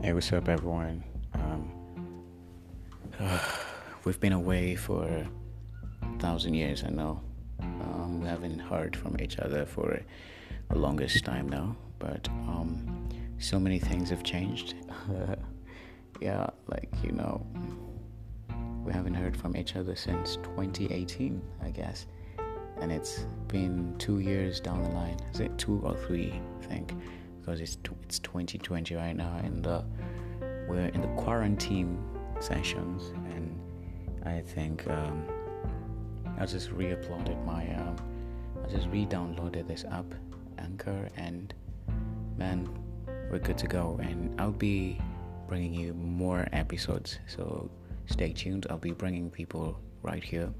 Hey, what's up, everyone? Um, we've been away for a thousand years, I know. Um, we haven't heard from each other for the longest time now, but um, so many things have changed. yeah, like, you know, we haven't heard from each other since 2018, I guess. And it's been two years down the line. Is it two or three, I think? Because it's it's 2020 right now, and uh, we're in the quarantine sessions, and I think um, I just re-uploaded my um, I just re-downloaded this app, Anchor, and man, we're good to go. And I'll be bringing you more episodes, so stay tuned. I'll be bringing people right here.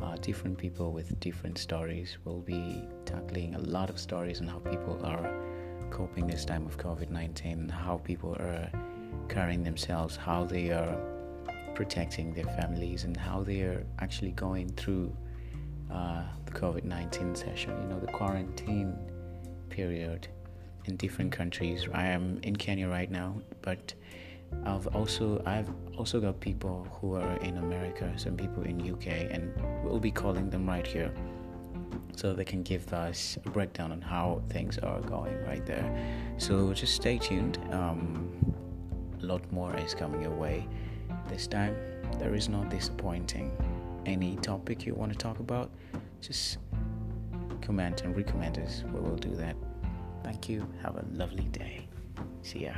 Uh, different people with different stories. We'll be tackling a lot of stories on how people are coping this time of COVID 19, how people are carrying themselves, how they are protecting their families, and how they are actually going through uh, the COVID 19 session, you know, the quarantine period in different countries. I am in Kenya right now, but I've also I've also got people who are in America, some people in UK, and we'll be calling them right here so they can give us a breakdown on how things are going right there. So just stay tuned. Um, a lot more is coming your way. This time, there is no disappointing. Any topic you want to talk about, just comment and recommend us. We will do that. Thank you. Have a lovely day. See ya.